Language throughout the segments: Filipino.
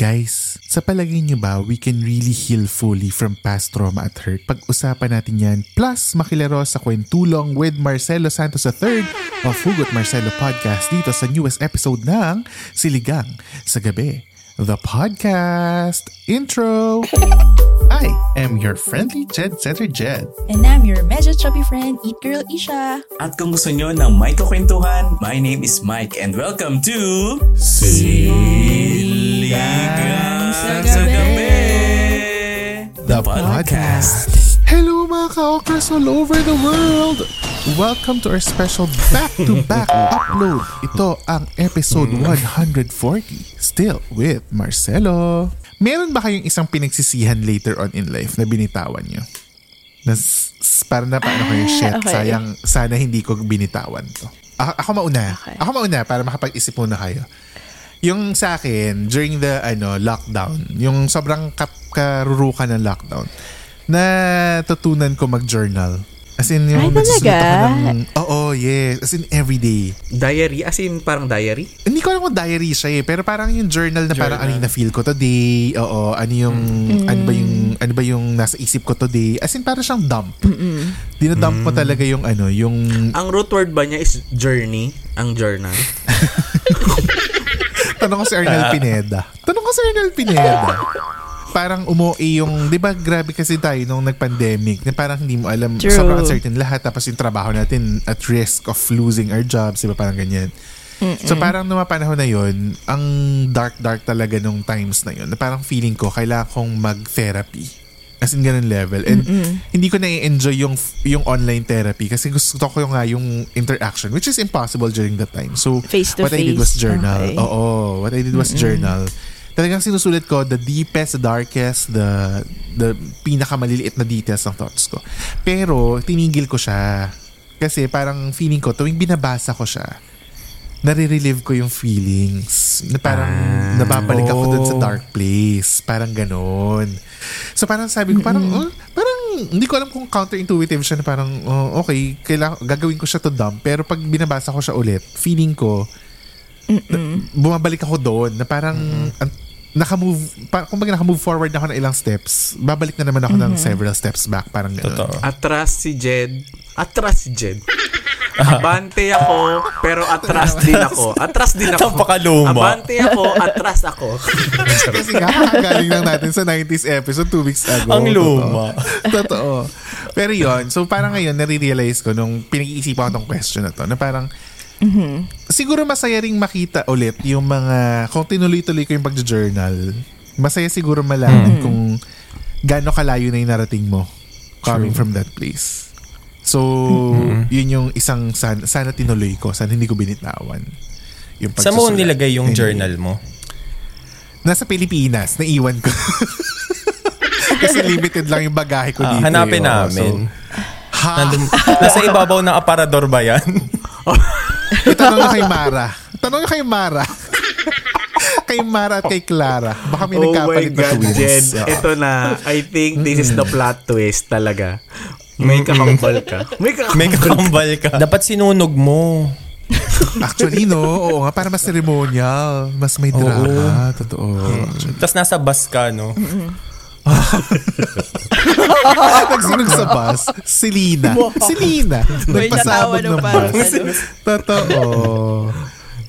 Guys, sa palagay niyo ba we can really heal fully from past trauma at hurt? Pag-usapan natin yan. Plus, makilaro sa kwentulong with Marcelo Santos III of Hugot Marcelo Podcast dito sa newest episode ng Siligang sa Gabi. The podcast intro. I am your friendly Jed Center Jed. And I'm your medyo chubby friend, Eat Girl Isha. At kung gusto nyo ng may kakwentuhan, my name is Mike and welcome to Siligang sa Gabi The podcast. Hello mga ka-okras all over the world! Welcome to our special back-to-back upload. Ito ang episode 140, still with Marcelo. Meron ba kayong isang pinagsisihan later on in life na binitawan nyo? Na parang na paano kayo, shit, okay. sayang, sana hindi ko binitawan to. A- ako mauna. Okay. Ako mauna para makapag-isip muna kayo. Yung sa akin, during the ano lockdown, yung sobrang kap karurukan ng lockdown, natutunan ko mag-journal. As in, yung Ay, nagsusulat ako ng, oo, yes. As in, everyday. Diary? As in parang diary? Hindi ko alam kung diary siya eh, pero parang yung journal na parang ano Journal. yung na-feel ko today, oo, ano yung, ano ba yung, ano ba yung nasa isip ko today. As in, parang siyang dump. Dinadump ko talaga yung ano, yung, Ang root word ba niya is journey? Ang journal? tanong ko si Arnel Pineda. Tanong ko si Arnel Pineda. Parang umuwi yung, di ba grabe kasi tayo nung nag-pandemic, na parang hindi mo alam, True. sobrang uncertain lahat, tapos yung trabaho natin at risk of losing our jobs, di ba parang ganyan. So parang nung panahon na yun, ang dark-dark talaga nung times na yun, na parang feeling ko, kailangan kong mag-therapy. As in ganun level. And hindi ko na-enjoy yung yung online therapy kasi gusto ko yung nga yung interaction which is impossible during that time. So Face to what I did was face. journal. Okay. Oo, what I did was journal. Talagang sinusulat ko the deepest, the darkest, the the pinakamaliliit na details ng thoughts ko. Pero tinigil ko siya kasi parang feeling ko tuwing binabasa ko siya, nare-relive ko yung feelings. Na parang nababalik ako dun sa oh. dark place. Parang ganon. So parang sabi ko, parang, oh, parang hindi ko alam kung counterintuitive siya na parang, oh, okay, kailangan, gagawin ko siya to dump. Pero pag binabasa ko siya ulit, feeling ko, na- bumabalik ako doon na parang an- naka-move, pa, kung baga naka-move forward na ako ng ilang steps, babalik na naman ako ng several steps back. Parang gano'n. Totoo. Atras si Jed. Atras Jed. Abante ako, pero atras din ako. Atras din ako. Napakaluma. Abante ako, atras ako. Kasi nga, galing lang natin sa 90s episode two weeks ago. Ang luma. Totoo. Totoo. Pero yon so parang ngayon, nare-realize ko nung pinag-iisipan ko tong question na to, na parang, siguro masaya ring makita ulit yung mga, kung tinuloy-tuloy ko yung pag-journal, masaya siguro malaman kung gaano kalayo na yung narating mo coming from that place. So, yun yung isang sana, sana tinuloy ko, sana hindi ko binitawan. Yung Saan mo nilagay yung Anyway. journal mo? Nasa Pilipinas, naiwan ko. Kasi limited lang yung bagahe ko Ah, dito. hanapin eh, oh. namin. So, ha? Nandun, nasa ibabaw ng aparador ba yan? Tanong nyo kay Mara. Tanong nyo kay Mara. kay Mara at kay Clara. Baka may oh nagkapalit na twins. Oo. Ito na. I think this is the plot twist talaga. May kakambal ka. May kakambal May kakambal ka. Dapat sinunog mo. Actually, no. Oo nga, para mas ceremonial. Mas may drama. Totoo. Tapos nasa bus ka, no? Nagsinog sa bus. Si Lina. Si Lina. May Nagpasabog ng bus. Totoo.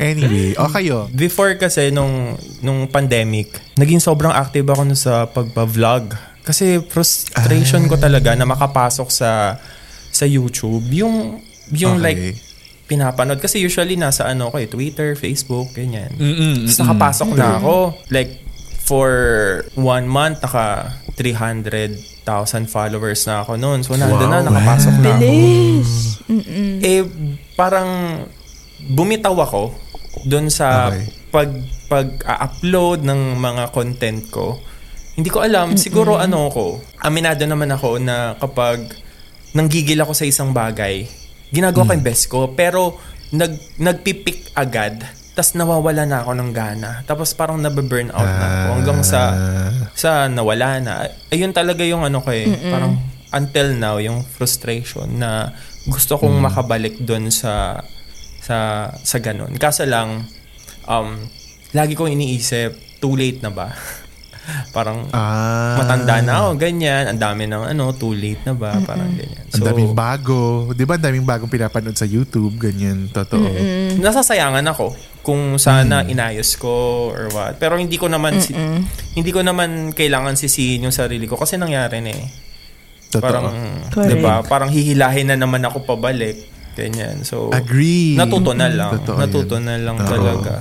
Anyway, o kayo. Before kasi nung nung pandemic, naging sobrang active ako sa pagpa-vlog. Kasi frustration ko talaga na makapasok sa sa YouTube. Yung yung Okay. like pinapanood kasi usually nasa ano ko eh, Twitter, Facebook, ganyan. Mm-mm, Tapos nakapasok na ako. Like for one month naka 300,000 followers na ako noon. So nandun na nakapasok na ako. Bilis. Eh parang bumitaw ako doon sa Okay. pag pag-upload ng mga content ko, hindi ko alam, siguro ano ko, aminado naman ako na kapag nanggigil ako sa isang bagay, ginagawa ko yung best ko, pero nag, nagpipik agad, tas nawawala na ako ng gana. Tapos parang nabe-burn out na ako hanggang sa sa nawala na. Ayun talaga yung ano ko eh, parang until now yung frustration na gusto kong makabalik doon sa sa sa ganun. Kaso lang um lagi kong iniisip, too late na ba? parang Ah. matanda na ako, ganyan. Ang dami ng ano, too late na ba? Parang ganyan. Ang daming bago. Di ba ang daming bagong pinapanood sa YouTube? Ganyan, totoo. nasasayangan ako kung sana inayos ko or what. Pero hindi ko naman si, hindi ko naman kailangan sisihin yung sarili ko kasi nangyari na eh. Totoo. Parang, Correct. 'di ba? Parang hihilahin na naman ako pabalik. Ganyan. So, Agree. natuto na lang. Totoo natuto yan. na lang Oo. talaga.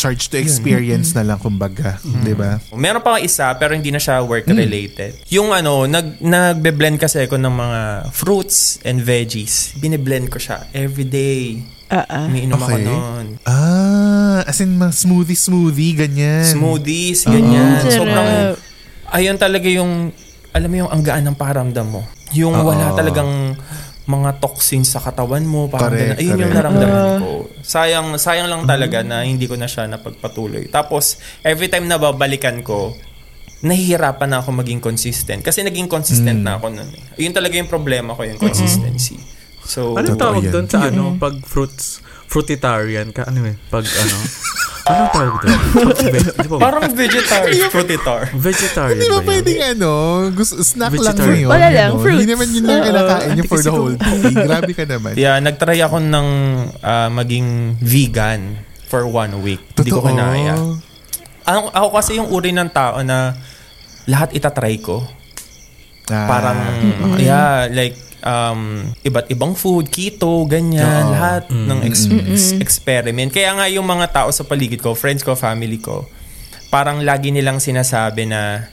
Charge to experience na lang, kumbaga. Di ba? Meron pa nga isa pero hindi na siya work related. Yung ano, nag nagbe-blend kasi ako ng mga fruits and veggies. Bine-blend ko siya every day. Ah, ah. Umiinom ako Okay. noon. Ah, as in mga smoothie-smoothie, ganyan. Smoothies, ganyan. Sarap. Sobrang, ayun talaga yung, alam mo yung ang gaan ng paramdam mo. Yung wala talagang mga toxins sa katawan mo. Parang Correct, ganun. Ayun yung naramdaman ko. Sayang, sayang lang talaga na hindi ko na siya napagpatuloy. Tapos, every time na babalikan ko, nahihirapan na ako maging consistent. Kasi naging consistent na ako nun. Eh. Ayun talaga yung problema ko, yung consistency. So, Anong Totoo tawag doon sa ano? Pag fruits, fruititarian ka? Ano eh? Pag ano? Anong tawag doon? Parang vegetarian, fruititar. vegetarian Di ba pwedeng ano, gusto, snack lang Vegetarian. yun. Wala lang, ano? fruits. Hindi naman yun lang kinakain niyo for the whole day. Grabe ka naman. Yeah, nagtry ako ng ah, maging vegan for one week. Hindi ko Totoo. kinaya. Ako, ako kasi yung uri ng tao na lahat itatry ko. Ah, Parang, yeah, like, um, iba't ibang food, keto, ganyan, Oo. lahat ng ex- ex- experiment. Kaya nga yung mga tao sa paligid ko, friends ko, family ko, parang lagi nilang sinasabi na,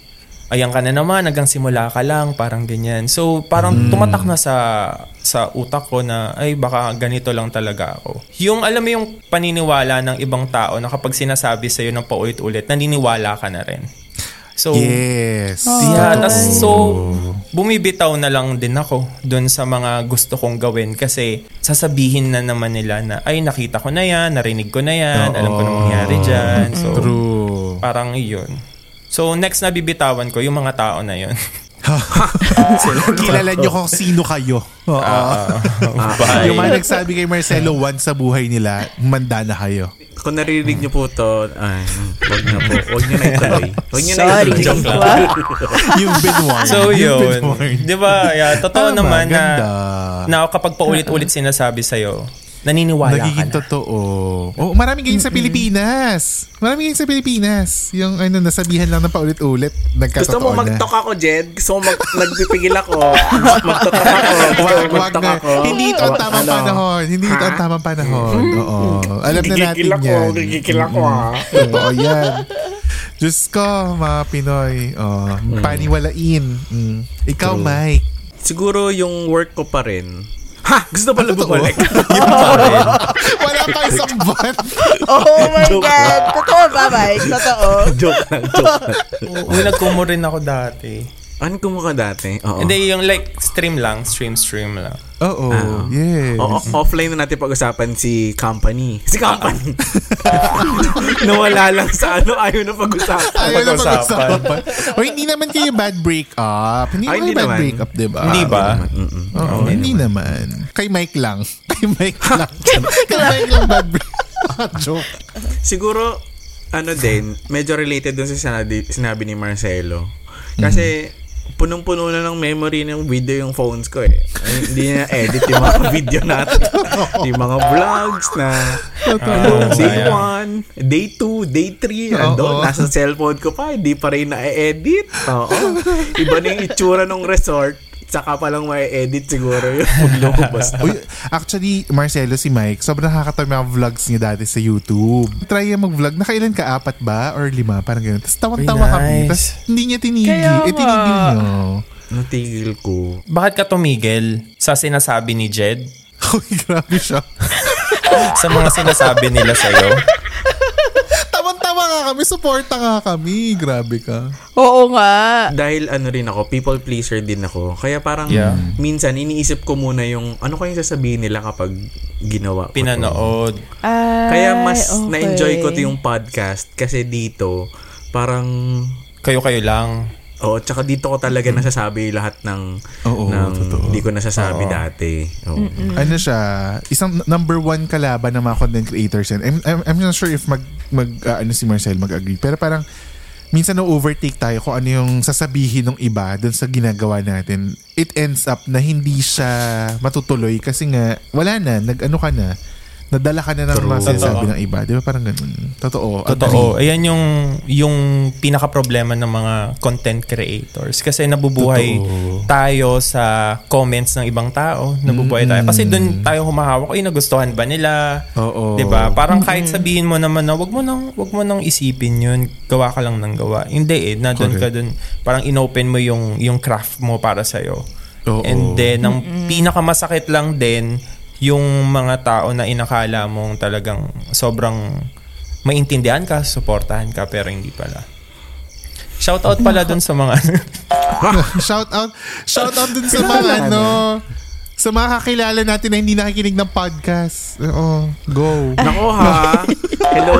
ayan ka na naman, hanggang simula ka lang, parang ganyan. So, parang tumatak na sa sa utak ko na, ay, baka ganito lang talaga ako. Yung, alam mo yung paniniwala ng ibang tao na kapag sinasabi sa'yo ng paulit-ulit, naniniwala ka na rin. So, Yes. Yeah, tas so bumibitaw na lang din ako doon sa mga gusto kong gawin kasi sasabihin na naman nila na ay nakita ko na yan, narinig ko na yan, alam ko na mangyari dyan. So True. parang iyon. So next na bibitawan ko yung mga tao na yun. Kilala niyo kung sino kayo. Oo. Bye. yung mga nagsabi kay Marcelo once sa buhay nila, manda na kayo. Kung naririnig niyo po to, ay, wag na po. Wag niyo na ituloy. Wag niyo na Sorry. ituloy. Joke lang. You've been warned. So You've been yun. warned. Di ba? Yeah, totoo Tama, naman na, ganda. na kapag paulit-ulit sinasabi sa'yo, naniniwala Nagiging ka na. totoo. Oh, maraming ganyan sa Pilipinas. Maraming ganyan sa Pilipinas. Yung ano, nasabihan lang ng paulit-ulit. Nagkatotoo Gusto mo na. mag-talk ako, Jed? Gusto mo mag nagpipigil ako? Mag-talk ako? Gusto mo Wag, wag mag-talk na. ako? Hindi ito ang Ano? tamang panahon. Hindi ito ang Ha? tamang panahon. Oo. Alam na natin Gigigil ako, yan. gigigil ako, ha? Totoo yan. Diyos ko, mga Pinoy. Oh, Paniwalain. Mm. Ikaw, Mike. Siguro yung work ko pa rin. Ha! Gusto pala bumalik. Wala pa isang buwan. Oh my God! Totoo ba, Mike? Totoo. joke lang, joke lang. Uy, nagkumo rin ako dati. Ano kumuha dati? Oo. Hindi, yung like stream lang, stream stream lang. Oo. Ah. yes. Oo, offline na natin pag-usapan si company. Si company. Nawala lang sa ano, ayaw na pag-usapan. Ayaw na pag-usapan. pag-usapan. o hindi naman kayo bad breakup. Hindi Ay, naman hindi bad naman. breakup, di ba? Hindi ba? Mm-mm. Oo, hindi naman. Kay Mike lang. Kay Mike lang. Kay Mike lang bad breakup. Joke. Siguro, ano din, medyo related dun sa sinabi, sinabi ni Marcelo. Kasi, punong-puno na ng memory ng video yung phones ko eh. Hindi na edit yung mga video natin. yung mga vlogs na ano, day 1, day 2, day 3, ando, Oo. nasa cellphone ko pa, hindi pa rin na-edit. Oo. Iba na yung itsura ng resort, saka pa lang ma-edit siguro yung lumabas na. Uy, actually, Marcelo, si Mike, sobrang nakakatawa yung mga vlogs niya dati sa YouTube. Try yung mag-vlog. Nakailan ka? Apat ba? Or lima? Parang gano'n. Tapos tawang-tawa Uy, kami. nice. Tapos hindi niya tinigil. Kaya Eh, tinigil niyo. Natigil ko. Bakit ka tumigil sa sinasabi ni Jed? Uy, grabe siya. Sa mga sinasabi nila sa'yo? Kami, supporta nga kami. Grabe ka. Oo nga. Dahil ano rin ako, people pleaser din ako. Kaya parang Yeah. minsan iniisip ko muna yung ano kayong sasabihin nila kapag ginawa ko. Pinanood. Ay, Kaya mas okay. na-enjoy ko to yung podcast kasi dito parang Kayo-kayo lang. Oo, tsaka dito ko talaga nasasabi lahat ng Oo, ng totoo. hindi ko nasasabi Oo. dati. Oo. Ano siya, isang number one kalaban ng mga content creators yan. I'm, I'm, I'm not sure if mag, mag ah, ano si Marcel mag-agree. Pero parang, minsan na-overtake tayo kung ano yung sasabihin ng iba dun sa ginagawa natin. It ends up na hindi siya matutuloy kasi nga, wala na, nag-ano ka na, nadala ka na ng True. mga sinasabi Totoo. ng iba. Di ba parang ganun? Totoo. Totoo. Agree. Ayan yung yung pinaka-problema ng mga content creators. Kasi nabubuhay Totoo. tayo sa comments ng ibang tao. Nabubuhay tayo. Kasi doon tayo humahawak. Ay, nagustuhan ba nila? Oo. 'Di ba? Parang kahit sabihin mo naman na wag mo nang wag mo nang isipin 'yun, gawa ka lang ng gawa. Hindi eh, na doon ka doon, parang inopen mo yung yung craft mo para sa Oo. And then ang pinakamasakit lang din yung mga tao na inakala mong talagang sobrang maintindihan ka, suportahan ka pero hindi pala. Shout out pala dun sa mga shout out, shout out dun sa mga ano, sa mga kakilala natin na hindi nakikinig ng podcast. Oo, go. Nako ha. Hello,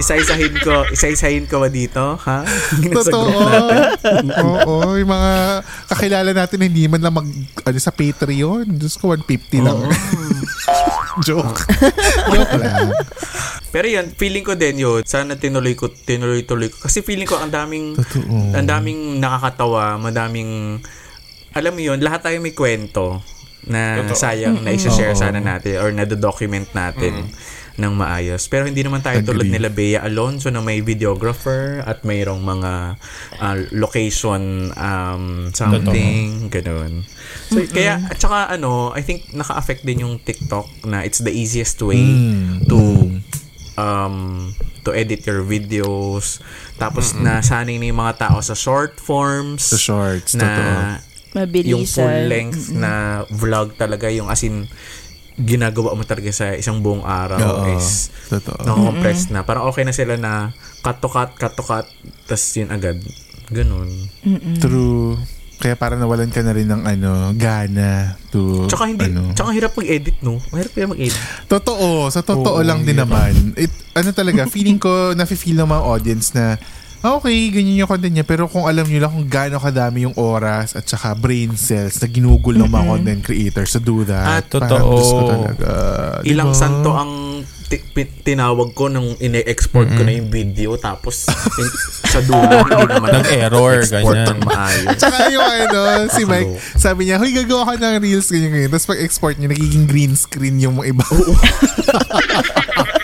isa-isahin ko, isa-isahin ko ba dito, ha? Totoo. Oo, yung mga kakilala natin na hindi man lang mag, ano, sa Patreon. Diyos ko, 150 lang. Joke. Joke lang. Pero yun, feeling ko din yun, sana tinuloy ko, tinuloy-tuloy ko. Kasi feeling ko ang daming, Totoo. ang daming nakakatawa, madaming, alam mo yun, lahat tayo may kwento na Totoo. sayang na isa-share Oo. sana natin or na document natin ng maayos. Pero hindi naman tayo tulad nila Bea Alonso na may videographer at mayroong mga ah, location um, something, ganun. So, kaya, at saka ano, I think naka-affect din yung TikTok na it's the easiest way Mm. to um to edit your videos. Tapos nasanay na yung mga tao sa short forms. Sa shorts, na totoo. Mabilisan. yung full length na vlog talaga yung as in ginagawa mo talaga sa isang buong araw Oo, is totoo. nako-compress na. Parang okay na sila na cut to cut, cut to cut, tas yun agad. Ganun. True. Kaya parang nawalan ka na rin ng ano, gana to Tsaka hindi, ano. tsaka hirap mag-edit, no? Mahirap kaya mag-edit. Totoo, sa totoo Oo, lang din naman. It, ano talaga, feeling ko, nafe-feel ng mga audience na, okay, ganyan yung content niya. Pero kung alam nyo lang kung gaano kadami yung oras at saka brain cells na ginugol ng mga content creators to do that. At parang totoo. talaga. Ilang santo ang pi- tinawag ko nung ine-export ko na yung video tapos in- sa dulo hindi naman Nag-error, export ganyan. ng maayos. Tsaka yung ano, si Mike, sabi niya, huy, gagawa ka ng reels, ganyan, ganyan. Tapos pag-export niya, nagiging green screen yung mga iba.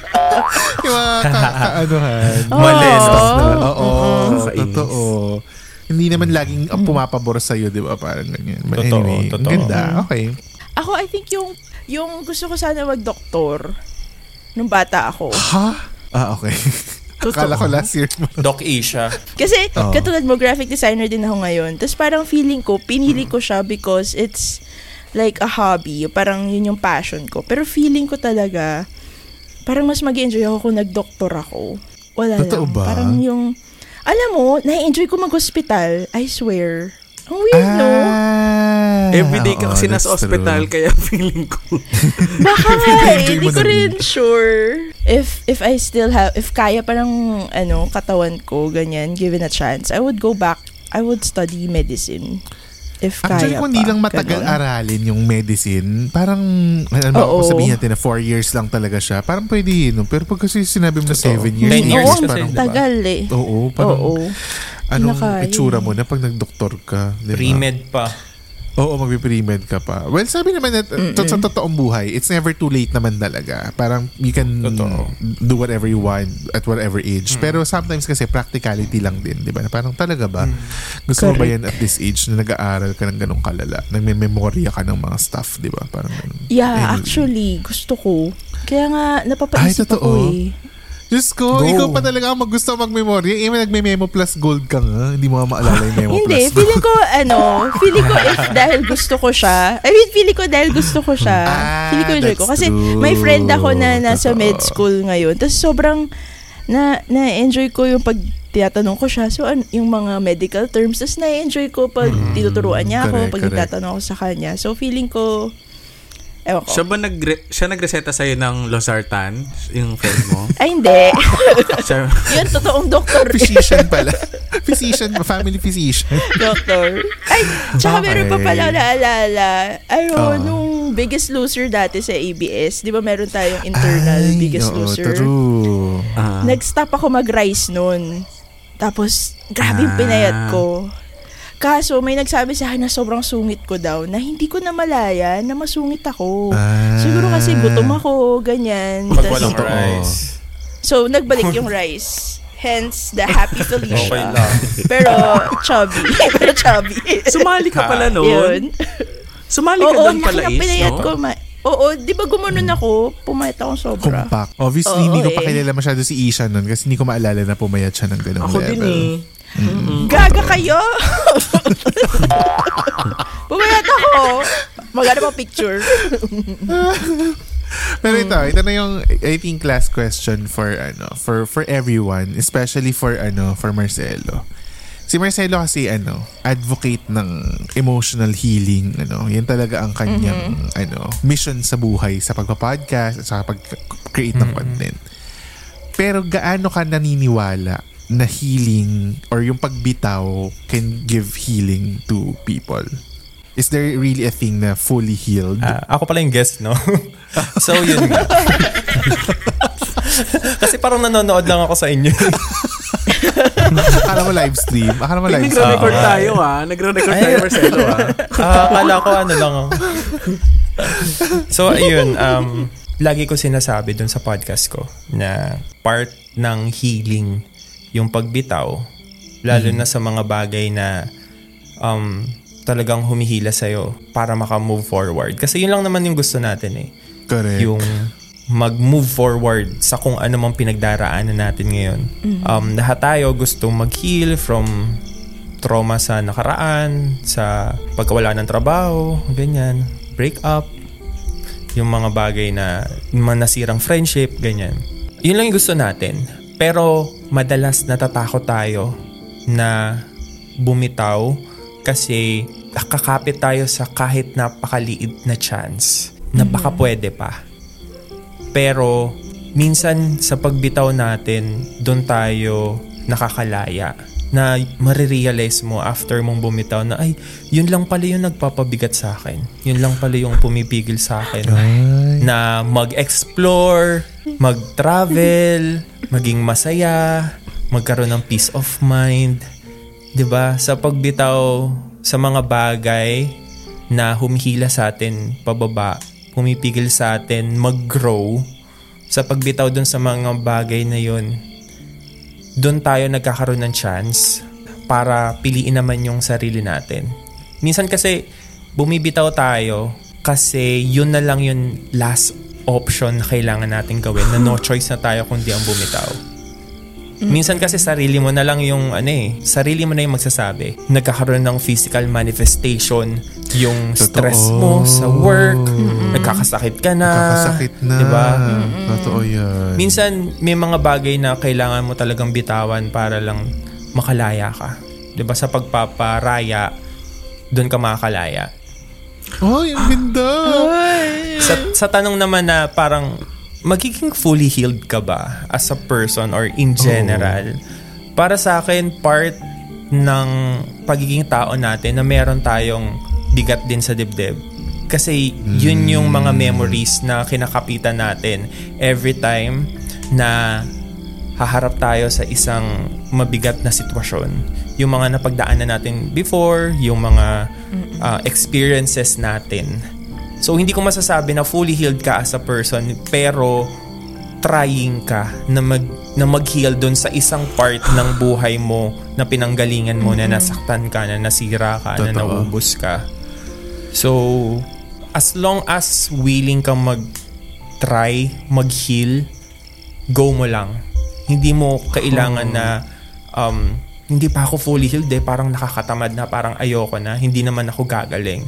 mga ka- ka-anuhan. Mali, no? Oo, oo, Nakakainis. totoo. Hindi naman laging ang pumapabor sa'yo, di ba? Parang ganyan. But Totoo, anyway, ang totoo. ganda. Okay. Ako, I think yung, yung gusto ko sana mag-doktor nung bata ako. Ha? Ah, okay. Akala ko last year mo. Doc Asia. Kasi Oo. katulad mo, graphic designer din ako ngayon. Tapos parang feeling ko, pinili ko siya because it's like a hobby. Parang yun yung passion ko. Pero feeling ko talaga, parang mas mag enjoy ako kung nag-doktor ako. Wala Totoo lang. ba? Parang yung, alam mo, na-enjoy ko mag-hospital. I swear. Ang weird, no? Ah, Everyday ka kasi nasa that's ospital true. kaya feeling ko. Baka nga eh. Hindi ko rin sure. If if I still have, if kaya pa ng ano, katawan ko, ganyan, given a chance, I would go back. I would study medicine. If Actually, kaya kung di pa. lang matagal Ganon. aralin yung medicine, parang, alam mo, sabihin natin na 4 years lang talaga siya, parang pwede yun. No? Pero pag kasi sinabi mo na 7 years, Ten eight years Oo, parang, tagal eh. oo, parang, Oo. anong Nakaya. itsura mo na pag nagdoktor ka? Diba? Pre-med pa. Oo, magpipremed ka pa. Well, sabi naman na to, sa totoong buhay, it's never too late naman talaga. Parang you can Totoo. do whatever you want at whatever age. Pero sometimes kasi practicality lang din, di ba? Na Parang talaga ba? Gusto mo ba yan at this age na nag-aaral ka ng ganong kalala? Nagme-memorya ka ng mga stuff, di ba? Parang ganun. Yeah, Anyway. actually, gusto ko. Kaya nga, napapaisip Ay, totoo? ako eh. Diyos ko, Go. ikaw pa talaga ang magusto mag-memorya. Eh, may nagme-memo plus gold ka nga. Hindi mo maalala yung memo Hindi, plus gold. feeling ko, ano, feeling ko if dahil gusto ko siya, I mean, feeling ko dahil gusto ko siya, Ah, feeling ko enjoy ko. Kasi true. may friend ako na nasa med school ngayon, tapos sobrang, na na-enjoy ko yung pag tinatanong ko siya. So, an, yung mga medical terms, tapos na-enjoy ko pag tinuturuan niya ako, correct, pag correct. nagtatanong ako sa kanya. So, feeling ko, ewan ko. Siya ba nag siya nagreseta sa'yo ng Losartan, yung friend mo? Ay, hindi. siya, Yan, totoong doktor. Physician pala. physician, family physician. doktor. Ay, tsaka meron pa Okay. pala naalala. Ano, Ah. nung Biggest Loser dati sa ABS, di ba meron tayong internal Ay, Biggest oo, Loser? True. ah, Nag-stop ako mag-rice noon. Tapos, grabe yung Ah. pinayat ko. Kaso, may nagsabi sa akin na sobrang sungit ko daw, na hindi ko na malaya na masungit ako. Ah. Siguro kasi gutom ako, ganyan. Pag walang rice. so, nagbalik yung rice. Hence, the happy Felicia. Okay lang. Pero, chubby. Pero chubby. sumali ka pala noon? Yun. Sumali ka Oo, doon pala is, no? ko. Ma- Oo, di ba gumanon ako? Pumayat ako sobra. Compact. Obviously, Oo, hindi ko eh. pa kilala masyado si Isha nun kasi hindi ko maalala na pumayat siya ng ganong Ako level. din eh. Gaga kayo! Pumayat ako! Maganda pa picture. Pero ito, ito na yung I think last question for ano, for for everyone, especially for ano, for Marcelo. Si Marcelo kasi ano, advocate ng emotional healing, ano. Yan talaga ang kanyang ano, mission sa buhay sa pagpa-podcast at sa pag-create ng content. Pero gaano ka naniniwala na healing or yung pagbitaw can give healing to people? Is there really a thing na fully healed? Ah, ako pala yung guest, no? so, yun nga. Kasi parang nanonood lang ako sa inyo. Akala mo live stream? Akala mo live stream? nagre-record Oo. tayo ah. Nagre-record tayo, Marcelo ah. Ah, akala ko ano lang ako. so, ayun. Um, lagi ko sinasabi dun sa podcast ko na part ng healing yung pagbitaw. Lalo na sa mga bagay na um, talagang humihila sa'yo para maka-move forward. Kasi yun lang naman yung gusto natin eh. Correct. Yung mag-move forward sa kung ano mang pinagdaraanan natin ngayon. Um, lahat tayo gustong mag-heal from trauma sa nakaraan, sa pagkawala ng trabaho, ganyan, break up, yung mga bagay na yung mga nasirang friendship, ganyan. Yun lang yung gusto natin. Pero madalas natatakot tayo na bumitaw kasi kakapit tayo sa kahit napakaliit na chance na baka pwede pa. Pero minsan sa pagbitaw natin, doon tayo nakakalaya na marirealize mo after mong bumitaw na ay, yun lang pala yung nagpapabigat sa akin. Yun lang pala yung pumipigil sa akin na mag-explore, mag-travel, maging masaya, magkaroon ng peace of mind. 'Di ba? Sa pagbitaw sa mga bagay na humihila sa atin pababa, pumipigil sa atin mag-grow, sa pagbitaw dun sa mga bagay na yun, doon tayo nagkakaroon ng chance para piliin naman yung sarili natin. Minsan kasi bumibitaw tayo kasi yun na lang yung last option na kailangan natin gawin na no choice na tayo kundi ang bumitaw. Minsan kasi sarili mo na lang yung ano eh, sarili mo na yung magsasabi. Nagkakaroon ng physical manifestation yung stress Totoo. mo sa work, nagkakasakit ka na. Kakasakit na. Diba? Totoo yan. Minsan may mga bagay na kailangan mo talagang bitawan para lang makalaya ka. 'Di ba sa pagpaparaya doon ka makakalaya. Oh, ang ganda. Sa sa tanong naman na parang magiging fully healed ka ba as a person or in general? Para sa akin part ng pagiging tao natin na meron tayong bigat din sa dibdib. Kasi yun yung mga memories na kinakapitan natin every time na haharap tayo sa isang mabigat na sitwasyon. Yung mga napagdaanan natin before, yung mga uh, experiences natin. So hindi ko masasabi na fully healed ka as a person pero trying ka na mag na mag-heal doon sa isang part ng buhay mo na pinanggalingan mo na nasaktan ka, na nasira ka, na Totoo. naubos ka. So as long as willing kang mag-try, mag-heal, go mo lang. Hindi mo kailangan na um, hindi pa ako fully healed eh, parang nakakatamad na, parang ayoko na, hindi naman ako gagaling.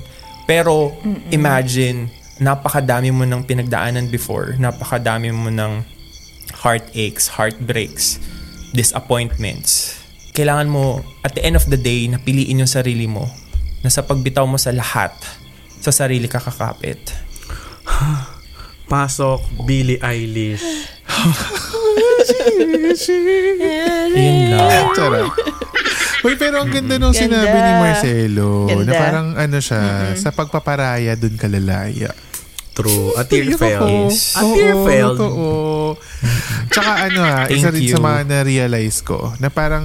Pero imagine, napakadami mo ng pinagdaanan before, napakadami mo ng heartaches, heartbreaks, disappointments, kailangan mo at the end of the day na piliin yung sarili mo na sa pagbitaw mo sa lahat, sa sarili ka kakapit. Pasok, Billie Eilish. Yun lang. Charot. Uy, pero ang ganda nung Ganda. sinabi ni Marcelo Ganda. na parang ano siya, sa pagpaparaya dun kalalaya. True. A tear fell. ako. A tear fell. Totoo. Tsaka ano ha, Thank isa rin sa you. mga na-realize ko na parang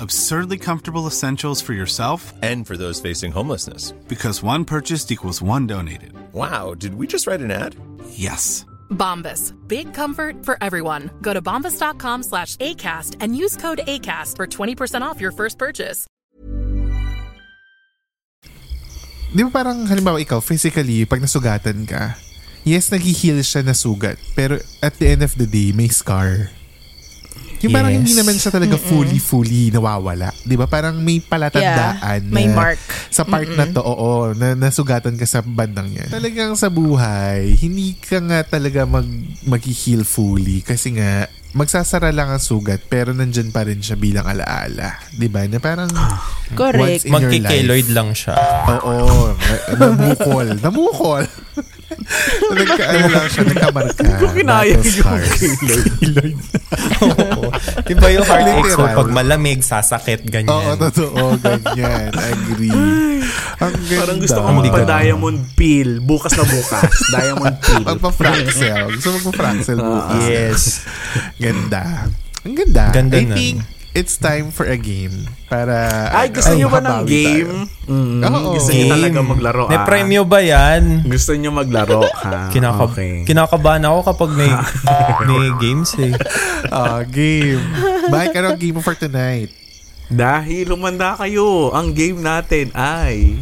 Absurdly comfortable essentials for yourself And for those facing homelessness. because one purchased equals one donated. Wow, did we just write an ad? Yes. Bombas. Big comfort for everyone. Go to bombas.com slash ACAST and use code ACAST for 20% off your first purchase. Di ba parang halimbawa ikaw, physically, pag nasugatan ka, yes, nag-heal siya na sugat, pero at the end of the day, may scar. Yung parang Yes. hindi naman siya talaga fully, fully nawawala. Di ba? Parang may palatandaan Yeah, may mark. sa part na to, oo, na nasugatan ka sa bandang yan. Talagang sa buhay, hindi ka nga talaga mag, mag-heal fully kasi nga, magsasara lang ang sugat pero nandyan pa rin siya bilang alaala. Di ba? Na parang once Correct. in your Magkikeloid life. lang siya. Oo, namukol. Namukol. Nagka, ano lang siya, nagkamarka. Kung kinaya Battle yung keloid. Oo. Diba yung mo Literal. pag malamig, sasakit, ganyan. Oo, totoo. Ganyan. Agree. Ang ganda. Parang gusto ko Hindi magpa-diamond peel. Bukas na bukas. diamond peel. Magpa-fraxel. Gusto magpa-fraxel bukas. Yes. Ganda. Ang ganda. Ganda I nun. think it's time for a game. Para, Ay, gusto ano, nyo ba ng game? Mm, Oo. Gusto nyo talaga maglaro, May ah? premyo ba yan? Gusto nyo maglaro, ha? Kinaka- okay. Kinakabahan ako kapag may, may games eh. Ah, game. Bakit ano ang game mo for tonight? Dahil lumanda kayo, ang game natin ay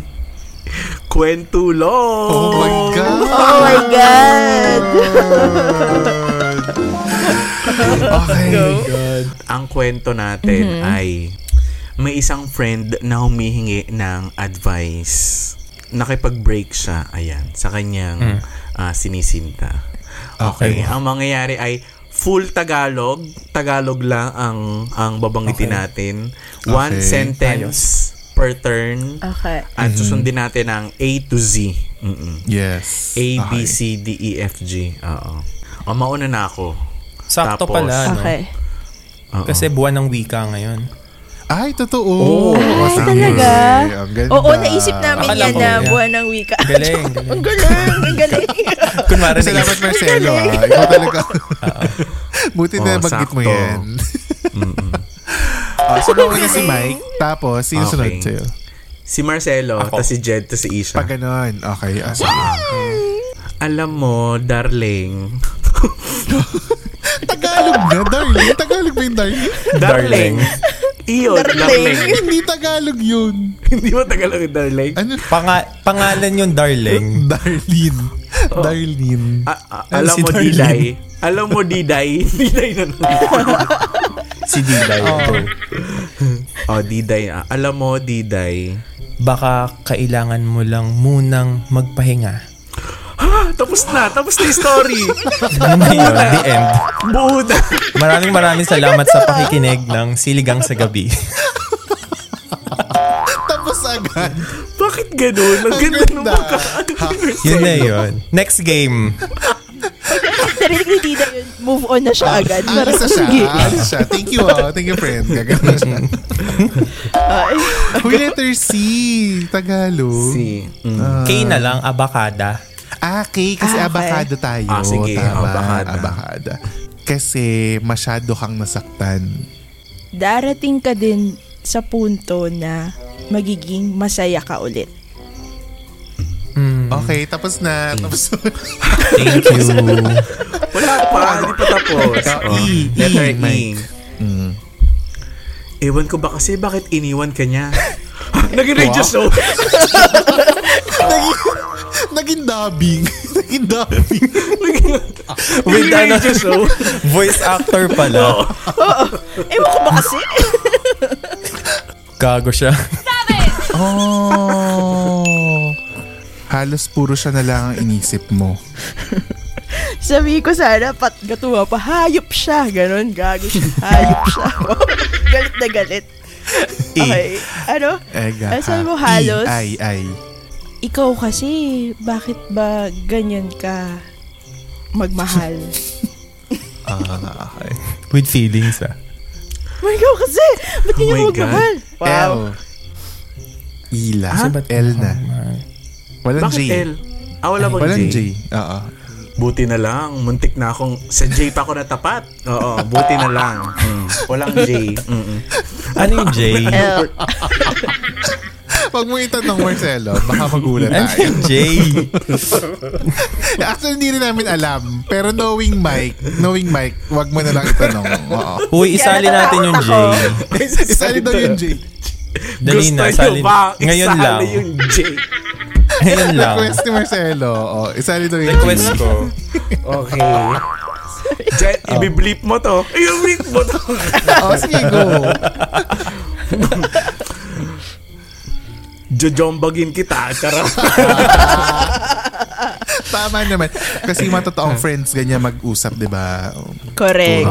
Kwentulong! Oh my God! Oh my God! Okay. Ang kwento natin ay may isang friend na humihingi ng advice. Nakipag-break siya, ayan, sa kanyang ah, sinisinta. Okay. Okay. Ang mangyayari ay full Tagalog. Tagalog lang ang ang babanggitin natin. One Okay. sentence per turn. Okay. At susundin natin ang A to Z. Mm-mm. Yes. A, B, Okay. C, D, E, F, G. Oo. O, mauna na ako. Sakto Tapos, pala, no? Okay. Oo. Kasi buwan ng wika ngayon. Ay, totoo. Oh, Oh, sige. talaga? Ang ganda. Oo, naisip namin Akala yan ko, na yeah. buwan ng wika. Galing, galing. ang galing, ang galing. Kunwari Salamat, Marcelo. Ah. Ikaw talaga. Buti na Oh, banggit mo yan. Ah, so, nauna si Mike. Tapos, sino Okay. sunod sa'yo? Si Marcelo, Ako. tas si Jed, tas si Isha. Pag ganon. Okay. Ah, sige. Alam mo, darling. Tagalog na, darling. Tagalog ba yung darling? Darling. Iyon, darling. Hindi Tagalog yun. Hindi mo Tagalog yung darling? Ano? Panga- pangalan yung darling. Darlene. Darlene. A- a- Ano alam si mo, darling? Diday. Alam mo, Diday. Diday na naman. si Diday. oh, Diday. ah. Alam mo, Diday. Baka kailangan mo lang munang magpahinga. Ah, tapos na. Tapos na yung story. Yun na yun, the end. Buo na. Maraming maraming salamat sa pakikinig ng Siligang sa Gabi. Tapos agad. Bakit ganun? Ang Ang ganda nung ganda. magka... Yun na yun. Next game. Narinig ni Tita yun, move on na siya agad. Parang, Alis na siya. sige. Alis siya. Thank you, oh. Thank you, friend. Gagano siya. Uy, letter C. Tagalog. Si. Mm. Ah. K na lang, abakada. Ah, Kay, kasi Ah, okay. abakada tayo. Ah, sige. Tama, Abakada. abakada. Kasi masyado kang nasaktan. Darating ka din sa punto na magiging masaya ka ulit. Mm, Okay, tapos na. Tapos thank you. Wala pa, hindi pa tapos. Oh, E, E, letter E. Mike. Mm. Ewan ko ba kasi bakit iniwan ka niya? Naging radio show. Naging dubbing. Naging dubbing. With ano, show. voice actor pala. Ewan ko ba kasi? Gago siya. Oh. Halos puro siya na lang ang inisip mo. Sabi ko sana, pat gatuwa pa, hayop siya. Ganon, gago siya. Hayop siya. galit na galit. Okay. Ano? Ega, Ay, sabi mo ha. halos. I, ay, ay. Ikaw kasi, bakit ba ganyan ka magmahal? Ah. With feelings ah. Oh my God, kasi, ba't ganyan Oh magmahal? Wow. L. Ila. Kasi ba't L na. Walang Bakit J. L? Ah, wala bang Walang J? J. Oo. Buti na lang. Muntik na akong sa J pa ako natapat. Oo, buti na lang. Mm. Walang J. Mm-mm. Ano yung J? L. Pag mo itanong Marcelo, baka magulat Ano tayo. yung J? Actually, hindi rin namin alam. Pero knowing Mike, knowing Mike, wag mo na lang itanong. Oo. Uy, isali natin yung J. Isali daw yung J. Dali Gusto na, nyo isali. ba? Ngayon Isali lang. yung J. Ngayon lang. Request ni Marcelo. Oh, isali daw yung Request ko. Okay. Jet, i-bleep mo to. I-bleep mo to. Oh, sige, go. Jojombagin kita. Charot. Tama naman. Kasi mga totoong friends, ganyan mag-usap, di ba? Correct.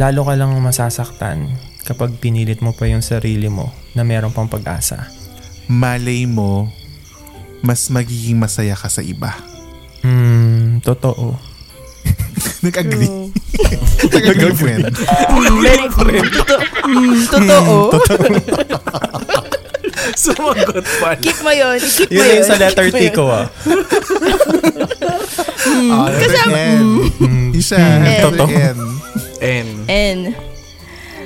Lalo ka lang masasaktan kapag pinilit mo pa yung sarili mo na meron pang pag-asa. Malay mo, mas magiging masaya ka sa iba. Hmm, totoo. Nag-agree. Nag-agree, friend. Very, totoo. Mm, totoo. Sumagot pa. Keep mo yun. Keep mo Yun yun. yung sa letter T yun. ko ah. Oh, letter N. Isa. letter Totoo. N. N. N.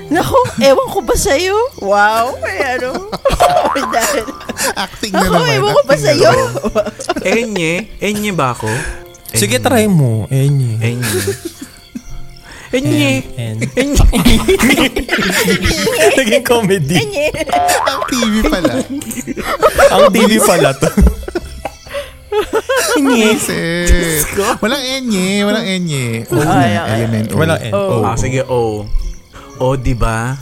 Naku, ewan ko ba sa'yo? Wow, may ano. Acting na Ako, naman. ewan ko ba sa'yo? Enye. Enye ba ako? Sige, try mo. Enye. Enye. Enye. N. Naging comedy. Nye. Ang TV pala. Ang TV pala to. Yes. Walang enye. Walang enye. O element O. Walang N. Oh. Oh. Ah, sige, O. O, di ba?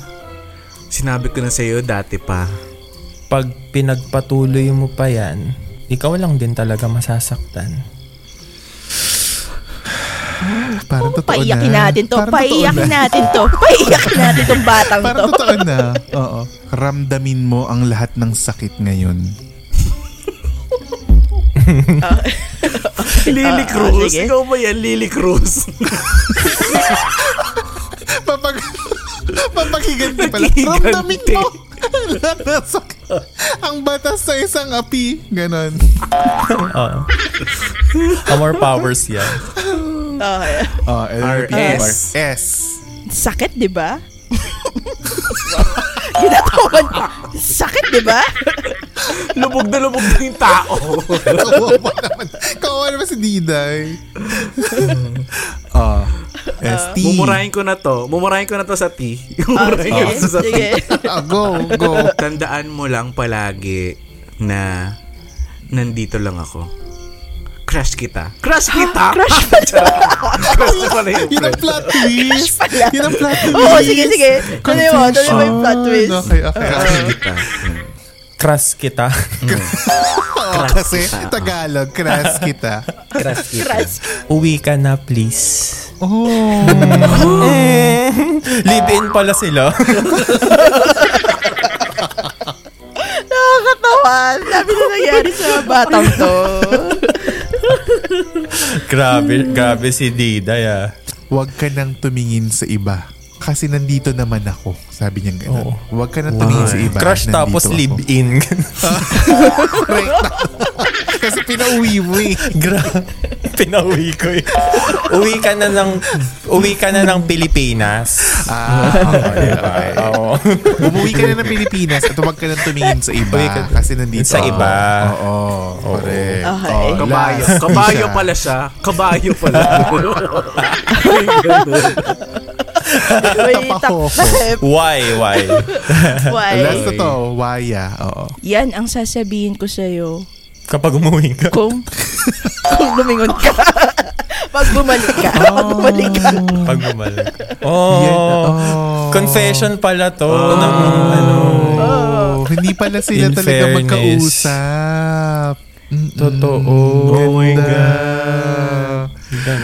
Sinabi ko na sa'yo dati pa. Pag pinagpatuloy mo pa yan, ikaw lang din talaga masasaktan. Parang totoo Paiyakin na. natin to. Parang Paiyakin na. natin to. Paiyakin natin tong batang Parang to. totoo na. Oo. Ramdamin mo ang lahat ng sakit ngayon. Lily Ah, Cruz. sige. Ikaw ba yan, Lily Cruz? Papag... Papaghiganti pala. Ramdamin mo ang batas sa isang api. Ganon. Oo. Amor powers yan. Okay. Oh, RS. S. Sakit, di ba? Ginatawan. Sakit, di ba? lubog na lubog na yung tao. Kawawa naman. Kawawa naman si Diday. oh. S. T. Mumurahin ko na to. Mumurahin ko na to sa T. Mumurahin ko na to sa T. Ah, go, go. Tandaan mo lang palagi na nandito lang ako. Crush kita. Crush kita? Crush pa Crush na pala yung Yun ang plot twist. Yun ang plot twist. Oo, sige, sige. Tuloy mo, tuloy mo yung plot twist. Okay, okay. Crush okay. kita. Crush kita. Oo, kasi Tagalog, crush kita. Crush kita. Crush. Uwi ka na, please. Oh. Live-in pala sila. Nakakatawa. Sabi na nangyari sa batang to. Grabe, grabe si Dida ya. Huwag ka nang tumingin sa iba. Kasi nandito naman ako. Sabi niya gano'n. Huwag ka na tumingin sa iba. Crush nandito tapos ako. live-in. Correct. kasi pinauwi mo eh. Gra- Pinauwi ko eh. Uwi ka na ng uwi ka na ng Pilipinas. Ah, okay, okay. Oo. Umuwi ka na ng Pilipinas at huwag ka na tumingin sa iba ka- kasi nandito Sa iba. Oo, correct. Okay. Oh, Kabayo. Kabayo pala siya. Kabayo pala. May takip. Why? Why? Why? Last na to, Waya. Oo. Yan ang sasabihin ko sa'yo Kapag umuwi ka. kung, kung lumingon ka. Pag bumalik ka. Pag bumalik ka. Pag bumalik. Oh, Yan, oh. confession pala to ng ano. Oh, hindi pala sila In talaga fairness. magkausap. Mm-mm. Totoo. Ganda. Oh my God.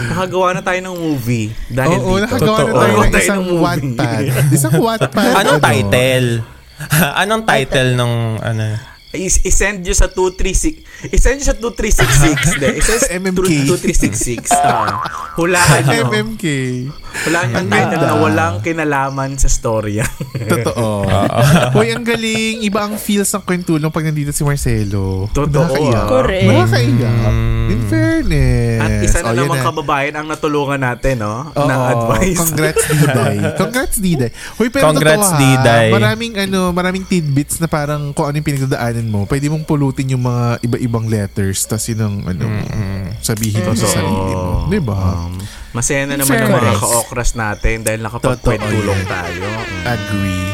Nakagawa na tayo ng movie. Dahil Oo, dito. nakagawa na tayo Nakagawa ng tayo isang ng movie. Wattpad. Isang Wattpad. Anong ano? title? Anong title nung ano? Is- isend nyo sa 236 isend nyo sa 2366 de isend sa MMK. 2366 ah hulaan nyo MMK. hulaan nyo ang title na walang kinalaman sa storya Totoo. Hoy, ang galing. Iba ang feels ng kwentulong pag nandito si Marcelo. Totoo, Nakakaiyak. Correct. Nakakaiyak. In fairness. at isa na Oh, namang na. kababayan ang natulungan natin no Oo, ng advice Congrats Diday. Congrats Diday. Hoy, pero Congrats, totoo Diday. Maraming ano, maraming tidbits na parang kung ano yung pinagdadaanan mo. Pwede mong pulutin yung mga iba-ibang letters tas yun ang ano, sabihin mo sa sarili mo. Di ba? Um, masaya na naman ang mga ka-okras natin dahil nakapagkwentulong Totoo tayo Mm. Agree.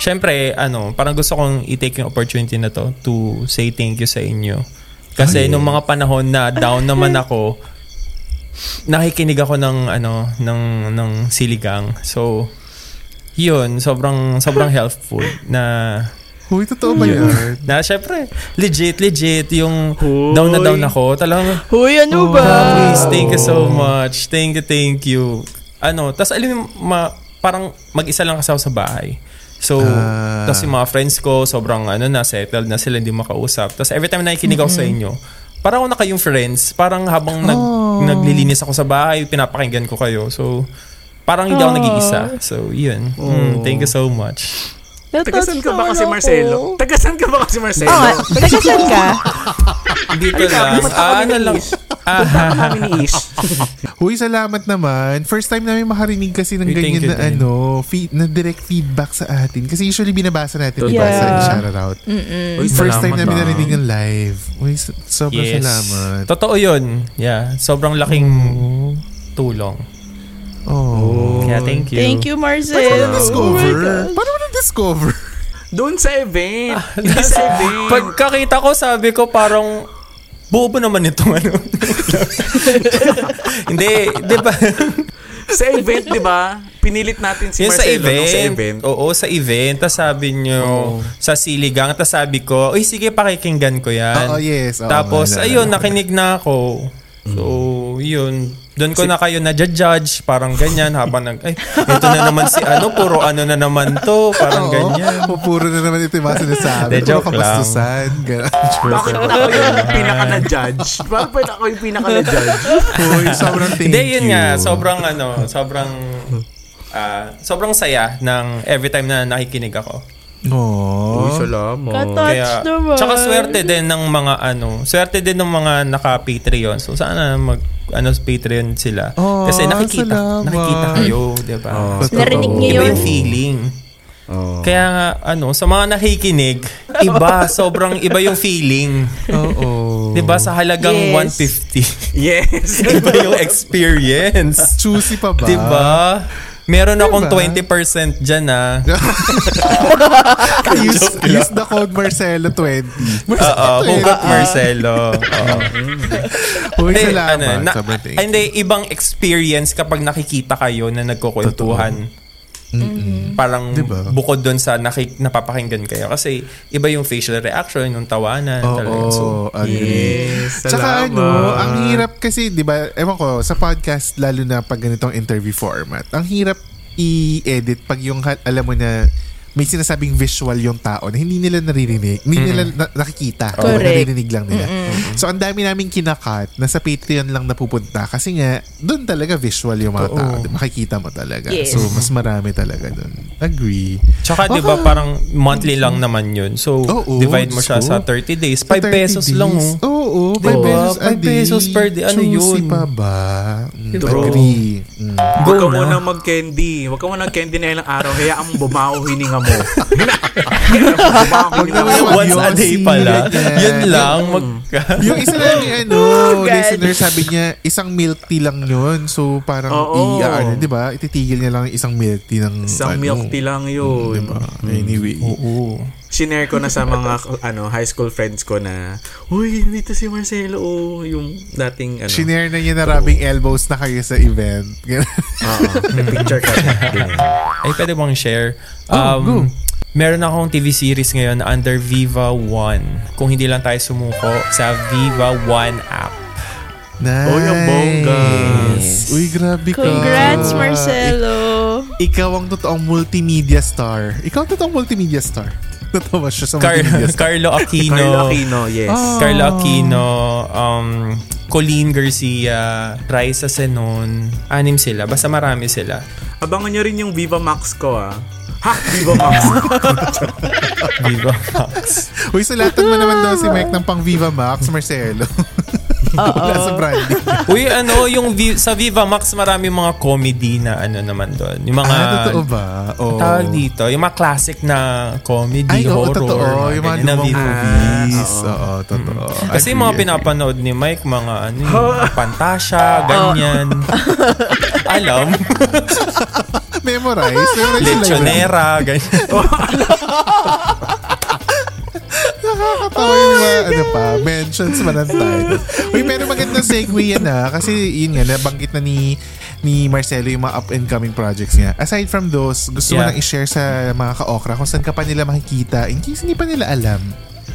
Siyempre, ano, parang gusto kong i-take yung opportunity na to to say thank you sa inyo. Kasi nung mga panahon na down naman ako, nakikinig ako ng ano ng ng siligang. So yun, sobrang sobrang helpful na Hoy, totoo ba yun. yan? na syempre legit legit yung Hoy. down na down ako. Talagang Huy, ano ba? Please, thank you so much. Thank you, thank you. Ano, tas alam mo, ma, parang mag-isa lang kasi ako sa bahay. So, Ah. tas yung mga friends ko, sobrang ano na, settled na sila, hindi makausap. Tas every time na nakikinig ako sa inyo, parang ako na kayong friends. Parang habang nag, naglilinis ako sa bahay, pinapakinggan ko kayo. So, parang hindi ako nag-iisa. So, yun. Mm, thank you so much. Tagasan ka ba kasi Marcelo? Tagasan ka ba kasi Marcelo? Oo nga. Tagasan ka? Dito lang. Ah, ano lang. Ah, kami ni Ish. Huy, salamat naman. First time namin makarinig kasi ng thank ganyan you na din. ano, feed, na direct feedback sa atin. Kasi usually binabasa natin, Yeah. shout out. Uy, First time namin narinig ng live. Uy, so- sobrang yes. salamat. Totoo yun. Yeah. Sobrang laking tulong. Oh. Kaya thank you. Thank you, Marcel. Discover? Paano mo na-discover? Doon sa event. Hindi sa event. Pagkakita ko, sabi ko parang bobo naman itong ano. Hindi, di ba? sa event, di ba? Pinilit natin si Yung sa Marcelo nung event. sa event. Oo, sa event. Tapos sabi nyo, sa siligang. Tapos sabi ko, uy, sige, pakikinggan ko yan. Oo, yes. Oo, Tapos, ayun, nakinig na ako. So, yun. Doon ko na kayo na judge parang ganyan habang nag ay ito na naman si ano puro ano na naman to parang Oo. ganyan O, puro na naman ito yung mga sinasabi. De, Puro joke lang. kapastusan. Ganun. Bakit ako yung pinaka na-judge? Bakit ako yung pinaka na-judge? Uy, sobrang thank Hindi, yun you. nga. Sobrang ano, sobrang ah, sobrang saya ng every time na nakikinig ako. Aww. Uy, salamat. Ka-touch naman. tsaka swerte din ng mga ano, swerte din ng mga naka-Patreon. So sana mag ano Patreon sila. Oh, Kasi nakikita, salamat. nakikita kayo, 'di ba? Oh. Narinig niyo yun? yung feeling. Oh. Kaya nga, ano, sa mga nakikinig, iba, sobrang iba yung feeling. Oo. 'Di ba sa halagang Yes. 150. Yes. iba yung experience. Juicy pa ba? 'Di ba? Meron akong Diba? 20% dyan ah. use, use the code Marcelo 20. Oo, hugot Marcelo. Oo. Uy, salamat. ano, na, hindi, ibang experience kapag nakikita kayo na nagkukwentuhan. Parang Diba? bukod doon sa nakik- napapakinggan kayo. Kasi iba yung facial reaction, yung tawanan. Oo, talagang. So, agree. Yes, Tsaka ano, ang hirap kasi, di ba, ewan ko, sa podcast, lalo na pag ganitong interview format, ang hirap i-edit pag yung, alam mo na, may sinasabing visual yung tao na hindi nila naririnig, hindi nila na- nakikita. o Correct. naririnig lang nila. So, ang dami namin kinakat na sa Patreon lang napupunta kasi nga, doon talaga visual yung mga Oo. tao. Makikita mo talaga. Yes. So, mas marami talaga doon. Agree. Tsaka 'di ba parang monthly lang naman 'yun. So Oo, divide mo siya Diyos sa ko. 30 days. Sa 5 30 pesos lang days. oh. Oo, 5 Diba? pesos a Five day. pesos per day. Ano Juicy yun? pa ba? Mm. Agree. Mm. Huwag ka muna mag-candy. Huwag ka muna mag-candy na ilang araw. Hayaan mo bumaho hininga mo. Once a day pala. Yun lang. Mag yung isa lang yung ano, Oh, listener sabi niya, isang milk tea lang yun. So, parang, Oo. i, ano, di ba? Ititigil niya lang isang milk tea ng, Isang ano, milk tea lang yun. Di ba? Anyway. Oo. Sinare ko na sa mga ano high school friends ko na, Uy, dito si Marcelo. Oh, yung dating ano. Shinare na niya na rubbing elbows na kayo sa event. Oo. May picture ka. Ay, pwede bang share? Oh, Um, go. Meron akong TV series ngayon na under Viva One. Kung hindi lang tayo sumuko sa Viva One app. nice. Oh, yung bongga. Uy, grabe ka. Congrats, Marcelo. Ikaw ang totoong multimedia star. Ikaw ang totoong multimedia star. Totoo siya sa Car-. Carlo Aquino. Carlo Aquino, yes. Ah. Carlo Aquino, um, Colleen Garcia, Raisa Senon, anim sila. Basta marami sila. Abangan nyo rin yung Viva Max ko ah. Ha? Viva Max. Viva Max. Uy, sulatan mo naman daw si Mike ng pang Viva Max, Marcelo. Wala sa branding. Uy, ano, yung vi- sa Viva Max marami mga comedy na ano naman doon. Yung mga... ah, totoo ba? Oh. Tawag dito. Yung mga classic na comedy, Ay, oo, horror. totoo. Yung mga ganyan na lumang Viva movies. Oo, totoo. Kasi yung mga Agree. pinapanood ni Mike, mga ano, yung Pantasya, ganyan. Alam. Memorize. Memorize yung library. Lechonera, ganyan. Nakakatawa yung mga, ano pa, mentions pa ng title. Uy, pero magandang segue yan ha. Kasi yun nga, nabanggit na ni ni Marcelo yung mga up-and-coming projects niya. Aside from those, gusto mo Yeah. lang i-share sa mga ka-okra kung saan ka pa nila makikita in case hindi pa nila alam.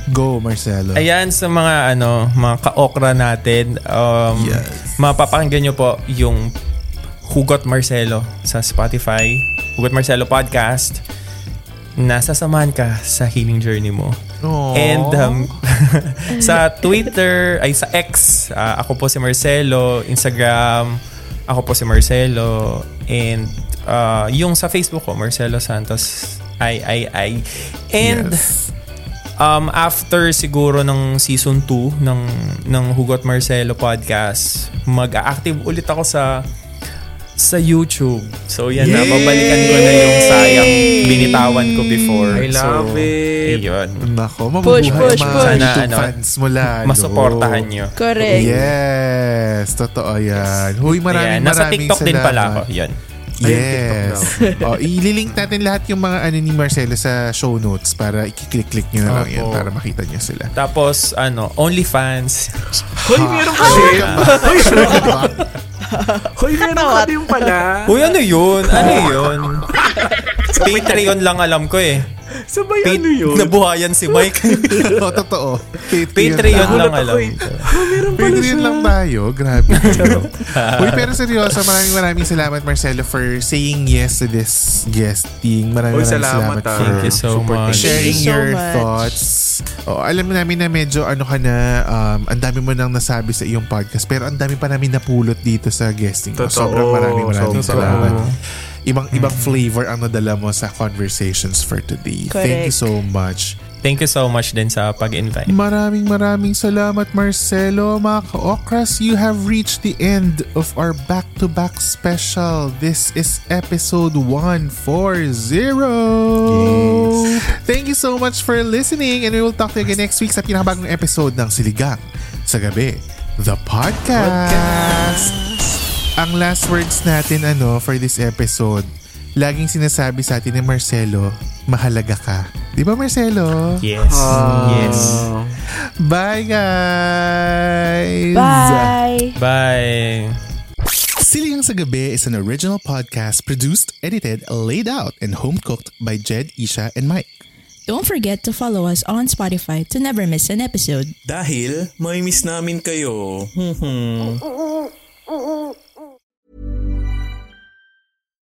Go, Marcelo. Ayan sa mga ano, mga ka-okra natin. Um, Yes. Mapapakinggan nyo po yung Hugot Marcelo sa Spotify. Hugot Marcelo Podcast. Nasasamahan ka sa healing journey mo. Aww. And um, sa Twitter, ay sa X, ah, ako po si Marcelo. Instagram, ako po si Marcelo. And ah, yung sa Facebook ko, Marcelo Santos. Ay, ay, ay. And Yes. um, after siguro ng season 2 ng, ng Hugot Marcelo podcast, mag-active ulit ako sa sa YouTube. So yan na, Yay! babalikan ko na yung sayang binitawan ko before. I love so, it. Ayun. Nako, mabubuhay Push, push, mga push. YouTube Sana, ano, fans mo lalo. Masuportahan nyo. Correct. Yes, totoo yan. Huy, maraming Ayan, nasa maraming TikTok din pala ako. salamat. Yan. Yes. oh, ililink natin lahat yung mga ano ni Marcelo sa show notes para i-click-click nyo na lang Opo. yan para makita nyo sila. Tapos, ano, OnlyFans. Hoy, meron ka din. Hoy, Hoy, meron ka din pala. Uy, ano yun? Ano yun? Patreon lang alam ko eh. Sabay Pat- ano yun? Nabuhayan si Mike. oh, totoo. Patreon lang Nagulat alam eh. Ah, meron pala Patreon siya. lang tayo. Grabe. Uy, pero seryoso, maraming maraming salamat Marcelo for saying yes to this guesting. Maraming Uy, maraming salamat, salamat, ah. for Thank you so much. sharing you so your much. thoughts. Oh, alam namin na medyo ano ka na, um, ang dami mo nang nasabi sa iyong podcast, pero ang dami pa namin napulot dito sa guesting. Totoo. Sobrang maraming maraming Totoo. salamat. Ibang ibang flavor ang nadala mo sa conversations for today. Thank you Correct. so much. Thank you so much din sa pag-invite. Maraming maraming salamat Marcelo. Mga ka-okras, you have reached the end of our back-to-back special. This is episode 140. Thank you so much for listening and we will talk to you again next week sa pinakabagong episode ng Siligang sa Gabi, the podcast. Ang last words natin ano for this episode, laging sinasabi sa atin ni Marcelo, mahalaga ka. Di ba Marcelo? Yes. Yes. Bye, guys! Bye. Bye. Siligang sa Gabi is an original podcast produced, edited, laid out, and home-cooked by Jed, Isha, and Mike. Don't forget to follow us on Spotify to never miss an episode. Dahil may miss namin kayo.